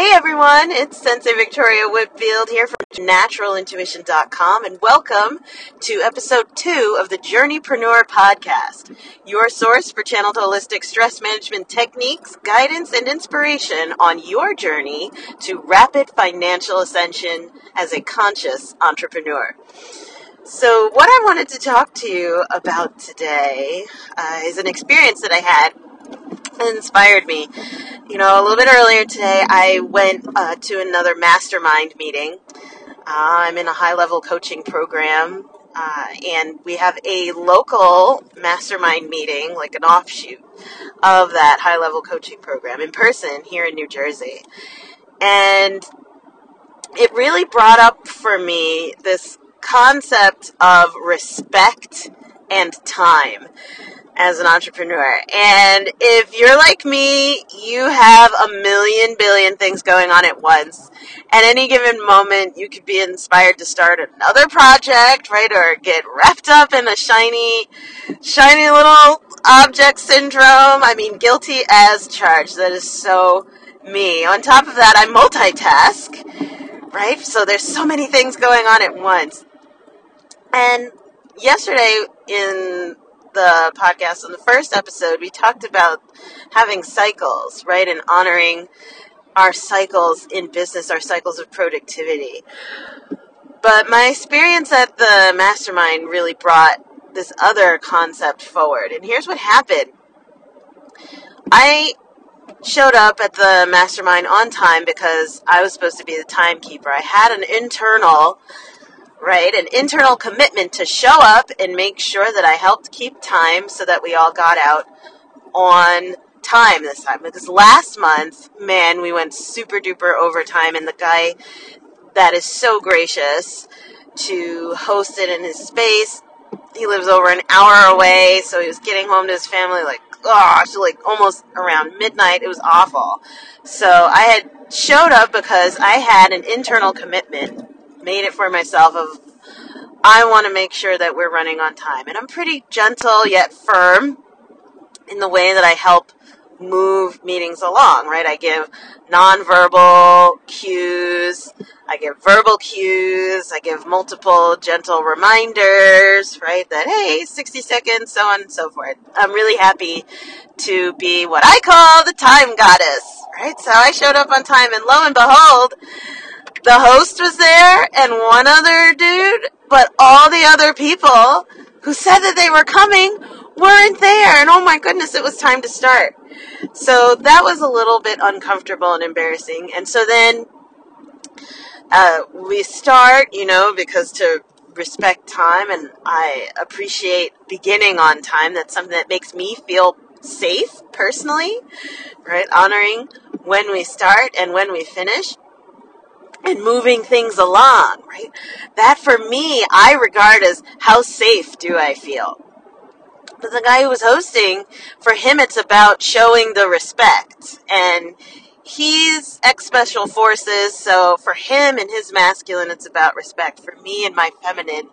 Hey everyone, it's Sensei Victoria Whitfield here from naturalintuition.com and welcome to episode two of the Journeypreneur podcast, your source for channeled holistic stress management techniques, guidance, and inspiration on your journey to rapid financial ascension as a conscious entrepreneur. So, what I wanted to talk to you about today uh, is an experience that I had that inspired me. You know, a little bit earlier today, I went uh, to another mastermind meeting. Uh, I'm in a high level coaching program, uh, and we have a local mastermind meeting, like an offshoot of that high level coaching program in person here in New Jersey. And it really brought up for me this concept of respect and time as an entrepreneur. And if you're like me, you have a million billion things going on at once. At any given moment, you could be inspired to start another project, right? Or get wrapped up in a shiny, shiny little object syndrome. I mean, guilty as charged. That is so me. On top of that, I multitask, right? So there's so many things going on at once. And yesterday in the podcast, in the first episode, we talked about having cycles, right? And honoring our cycles in business, our cycles of productivity. But my experience at the mastermind really brought this other concept forward. And here's what happened I showed up at the mastermind on time because I was supposed to be the timekeeper. I had an internal right? An internal commitment to show up and make sure that I helped keep time so that we all got out on time this time. Because last month, man, we went super duper overtime, and the guy that is so gracious to host it in his space, he lives over an hour away, so he was getting home to his family like, gosh, like almost around midnight. It was awful. So I had showed up because I had an internal commitment made it for myself of I want to make sure that we're running on time. And I'm pretty gentle yet firm in the way that I help move meetings along, right? I give nonverbal cues, I give verbal cues, I give multiple gentle reminders, right? That, hey, 60 seconds, so on and so forth. I'm really happy to be what I call the time goddess, right? So I showed up on time, and lo and behold, the host was there and one other dude, but all the other people who said that they were coming weren't there. And oh my goodness, it was time to start. So that was a little bit uncomfortable and embarrassing. And so then uh, we start, you know, because to respect time and I appreciate beginning on time. That's something that makes me feel safe personally, right? Honoring when we start and when we finish and moving things along, right? That for me, I regard as how safe do I feel? But the guy who was hosting, for him, it's about showing the respect. And he's ex special forces, so for him and his masculine, it's about respect. For me and my feminine,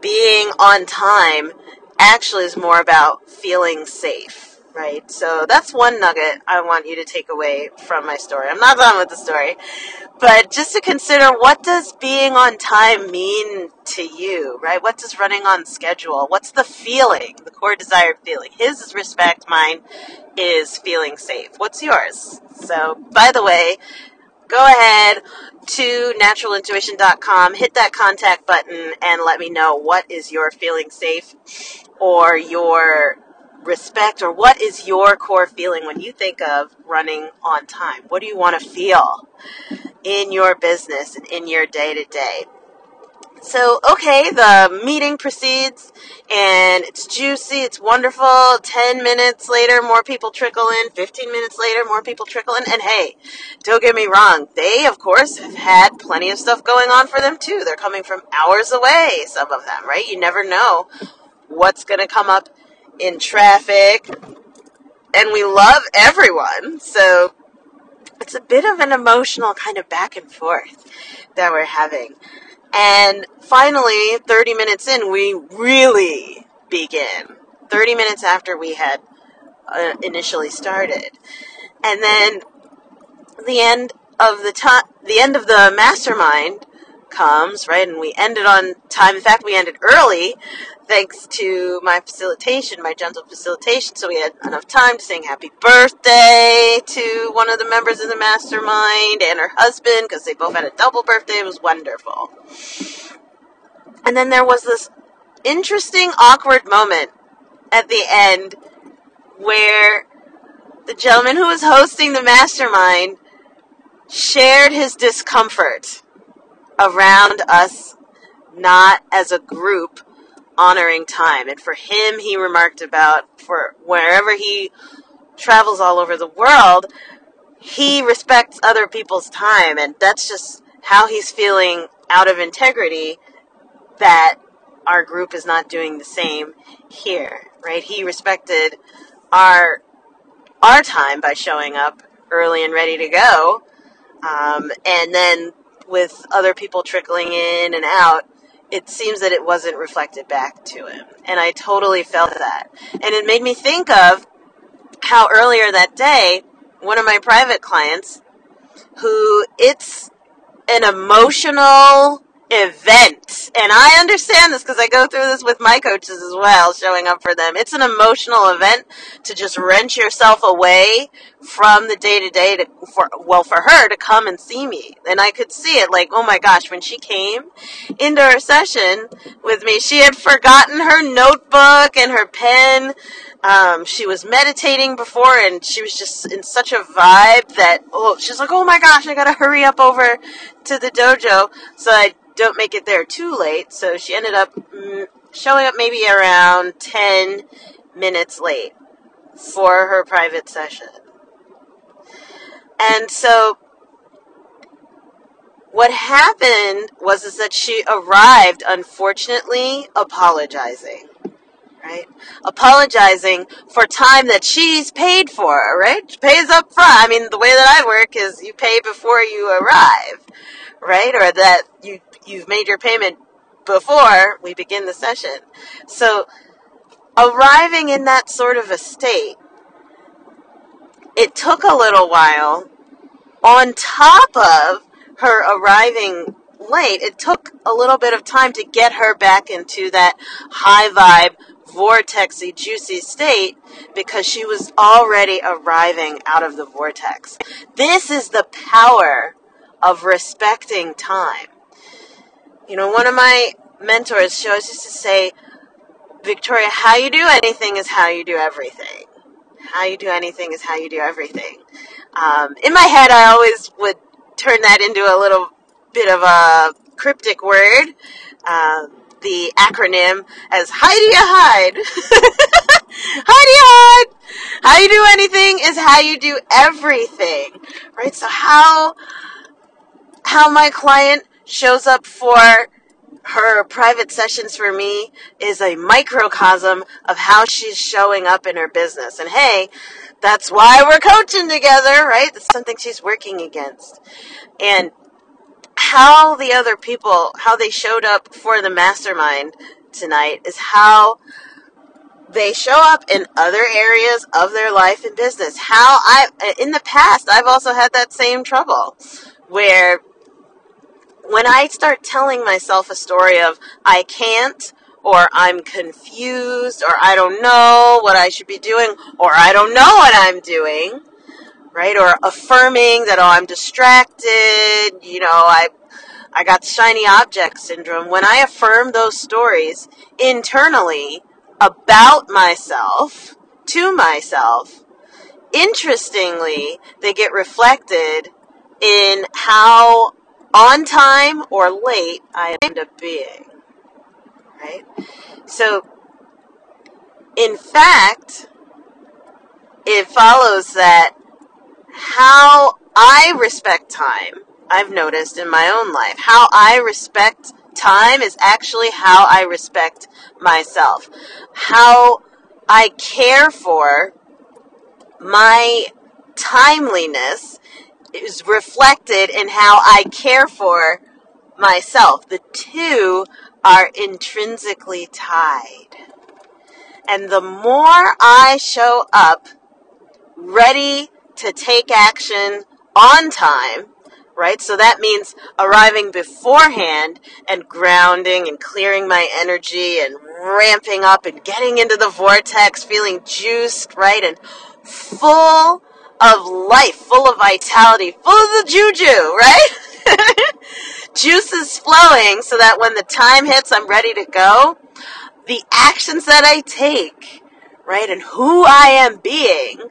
being on time actually is more about feeling safe right? So that's one nugget I want you to take away from my story. I'm not done with the story, but just to consider what does being on time mean to you, right? What does running on schedule? What's the feeling, the core desired feeling? His is respect, mine is feeling safe. What's yours? So, by the way, go ahead to naturalintuition.com, hit that contact button, and let me know what is your feeling safe or your respect or what is your core feeling when you think of running on time? What do you want to feel in your business and in your day to day? So, okay, the meeting proceeds and it's juicy, it's wonderful. 10 minutes later, more people trickle in. 15 minutes later, more people trickle in. And hey, don't get me wrong, they, of course, have had plenty of stuff going on for them too. They're coming from hours away, some of them, right? You never know what's going to come up in traffic, and we love everyone. So it's a bit of an emotional kind of back and forth that we're having. And finally, 30 minutes in, we really begin. 30 minutes after we had uh, initially started. And then the end, of the time, the end of the mastermind comes, right? And we ended on time. In fact, we ended early thanks to my facilitation, my gentle facilitation. So we had enough time to sing happy birthday to one of the members of the mastermind and her husband because they both had a double birthday. It was wonderful. And then there was this interesting, awkward moment at the end where the gentleman who was hosting the mastermind shared his discomfort around us not as a group honoring time. And for him, he remarked about for wherever he travels all over the world, he respects other people's time. And that's just how he's feeling out of integrity that our group is not doing the same here, right? He respected our our time by showing up early and ready to go, um, and then with other people trickling in and out, it seems that it wasn't reflected back to him. And I totally felt that. And it made me think of how earlier that day, one of my private clients, who it's an emotional event. And I understand this because I go through this with my coaches as well, showing up for them. It's an emotional event to just wrench yourself away from the day to day to for well for her to come and see me. And I could see it like, oh my gosh, when she came into her session with me, she had forgotten her notebook and her pen. Um, she was meditating before and she was just in such a vibe that oh she's like, Oh my gosh, I gotta hurry up over to the dojo. So I don't make it there too late. So she ended up mm, showing up maybe around 10 minutes late for her private session. And so what happened was is that she arrived unfortunately apologizing right apologizing for time that she's paid for right she pays up front i mean the way that i work is you pay before you arrive right or that you you've made your payment before we begin the session. So arriving in that sort of a state, it took a little while on top of her arriving late. It took a little bit of time to get her back into that high vibe, vortexy, juicy state because she was already arriving out of the vortex. This is the power of respecting time. You know, one of my mentors, she always used to say, Victoria, how you do anything is how you do everything. How you do anything is how you do everything. Um, in my head, I always would turn that into a little bit of a cryptic word. Uh, the acronym as Heidi hide. Heidi hide. How you do anything is how you do everything. Right? So how how my client shows up for her private sessions for me is a microcosm of how she's showing up in her business. And hey, that's why we're coaching together, right? That's something she's working against. And how the other people, how they showed up for the mastermind tonight is how they show up in other areas of their life and business. How I, in the past, I've also had that same trouble where when I start telling myself a story of I can't, or I'm confused, or I don't know what I should be doing, or I don't know what I'm doing, right? Or affirming that, oh, I'm distracted, you know, I, I got shiny object syndrome. When I affirm those stories internally about myself, to myself, interestingly, they get reflected in how on time or late I end up being. Right? So, in fact, it follows that how I respect time, I've noticed in my own life, how I respect time is actually how I respect myself. How I care for my timeliness is reflected in how I care for myself. The two are intrinsically tied. And the more I show up ready to take action on time, right? So that means arriving beforehand and grounding and clearing my energy and ramping up and getting into the vortex, feeling juiced, right? And full of life, full of vitality, full of the juju, right? Juice is flowing so that when the time hits, I'm ready to go. The actions that I take, right, and who I am being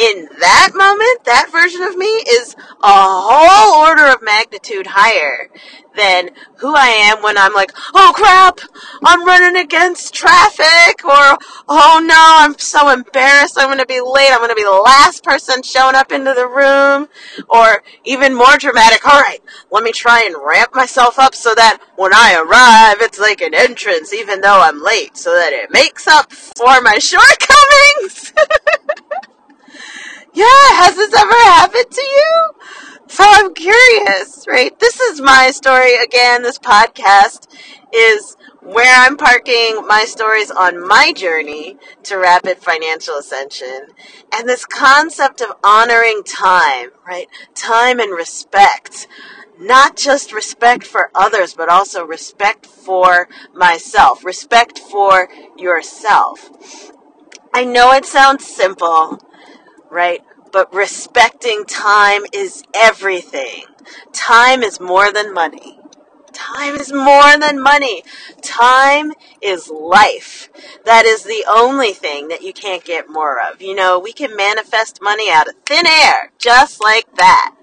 in that moment, that version of me is a whole order of magnitude higher than who I am when I'm like, oh crap, I'm running against traffic, or oh no, I'm so embarrassed, I'm to be late, I'm to be the last person showing up into the room, or even more dramatic, all right, let me try and ramp myself up so that when I arrive, it's like an entrance, even though I'm late, so that it makes up for my shortcomings. Yeah, has this ever happened to you? So I'm curious, right? This is my story again. This podcast is where I'm parking my stories on my journey to rapid financial ascension. And this concept of honoring time, right? Time and respect. Not just respect for others, but also respect for myself, respect for yourself. I know it sounds simple, right? But respecting time is everything. Time is more than money. Time is more than money. Time is life. That is the only thing that you can't get more of. You know, we can manifest money out of thin air, just like that.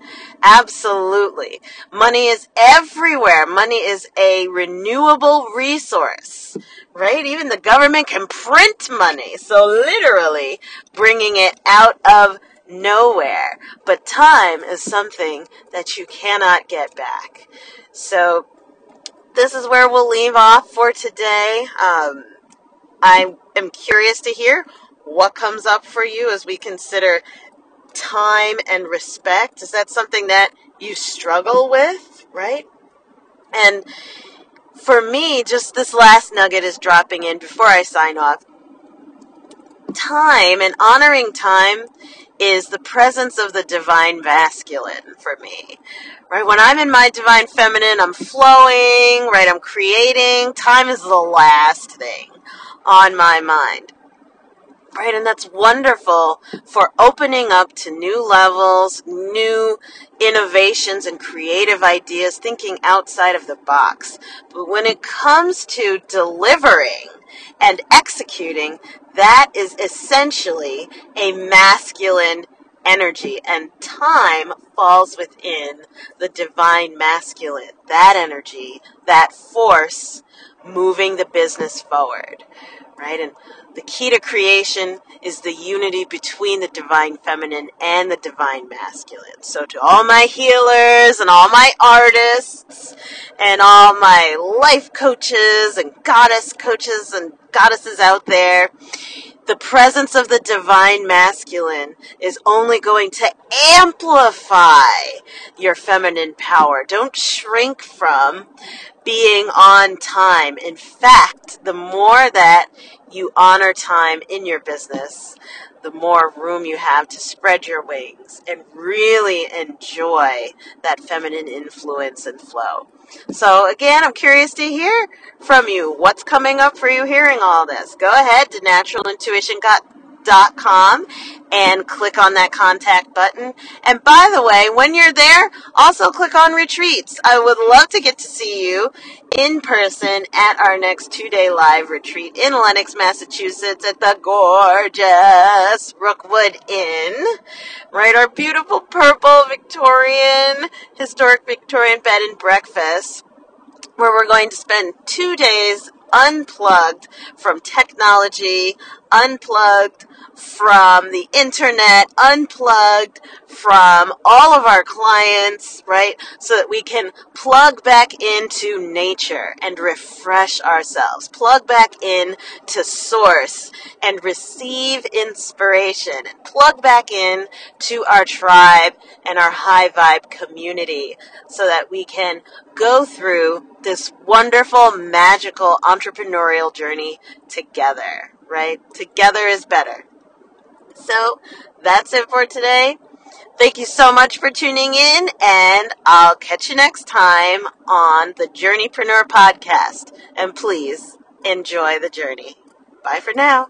Absolutely. Money is everywhere. Money is a renewable resource, right? Even the government can print money. So literally bringing it out of nowhere. But time is something that you cannot get back. So this is where we'll leave off for today. Um, I am curious to hear what comes up for you as we consider time and respect. Is that something that you struggle with, right? And for me, just this last nugget is dropping in before I sign off. Time and honoring time is the presence of the divine masculine for me. Right? When I'm in my divine feminine, I'm flowing, right? I'm creating. Time is the last thing on my mind. Right? And that's wonderful for opening up to new levels, new innovations and creative ideas, thinking outside of the box. But when it comes to delivering and executing, that is essentially a masculine energy, and time falls within the divine masculine. That energy, that force moving the business forward, right? And the key to creation is the unity between the divine feminine and the divine masculine. So, to all my healers and all my artists and all my life coaches and goddess coaches and goddesses out there, the presence of the divine masculine is only going to amplify your feminine power. Don't shrink from being on time. In fact, the more that you honor time in your business, the more room you have to spread your wings and really enjoy that feminine influence and flow. So again, I'm curious to hear from you. What's coming up for you hearing all this? Go ahead to naturalintuition.com and click on that contact button. And by the way, when you're there, also click on retreats. I would love to get to see you in person at our next two day live retreat in Lenox, Massachusetts at the gorgeous Rookwood Inn. Right, our beautiful purple Victorian, historic Victorian bed and breakfast where we're going to spend two days unplugged from technology, unplugged from the internet, unplugged from all of our clients, right? So that we can plug back into nature and refresh ourselves, plug back in to source and receive inspiration. And plug back in to our tribe and our high vibe community so that we can go through this wonderful, magical entrepreneurial journey together, right? Together is better. So that's it for today. Thank you so much for tuning in, and I'll catch you next time on the Journeypreneur podcast. And please enjoy the journey. Bye for now.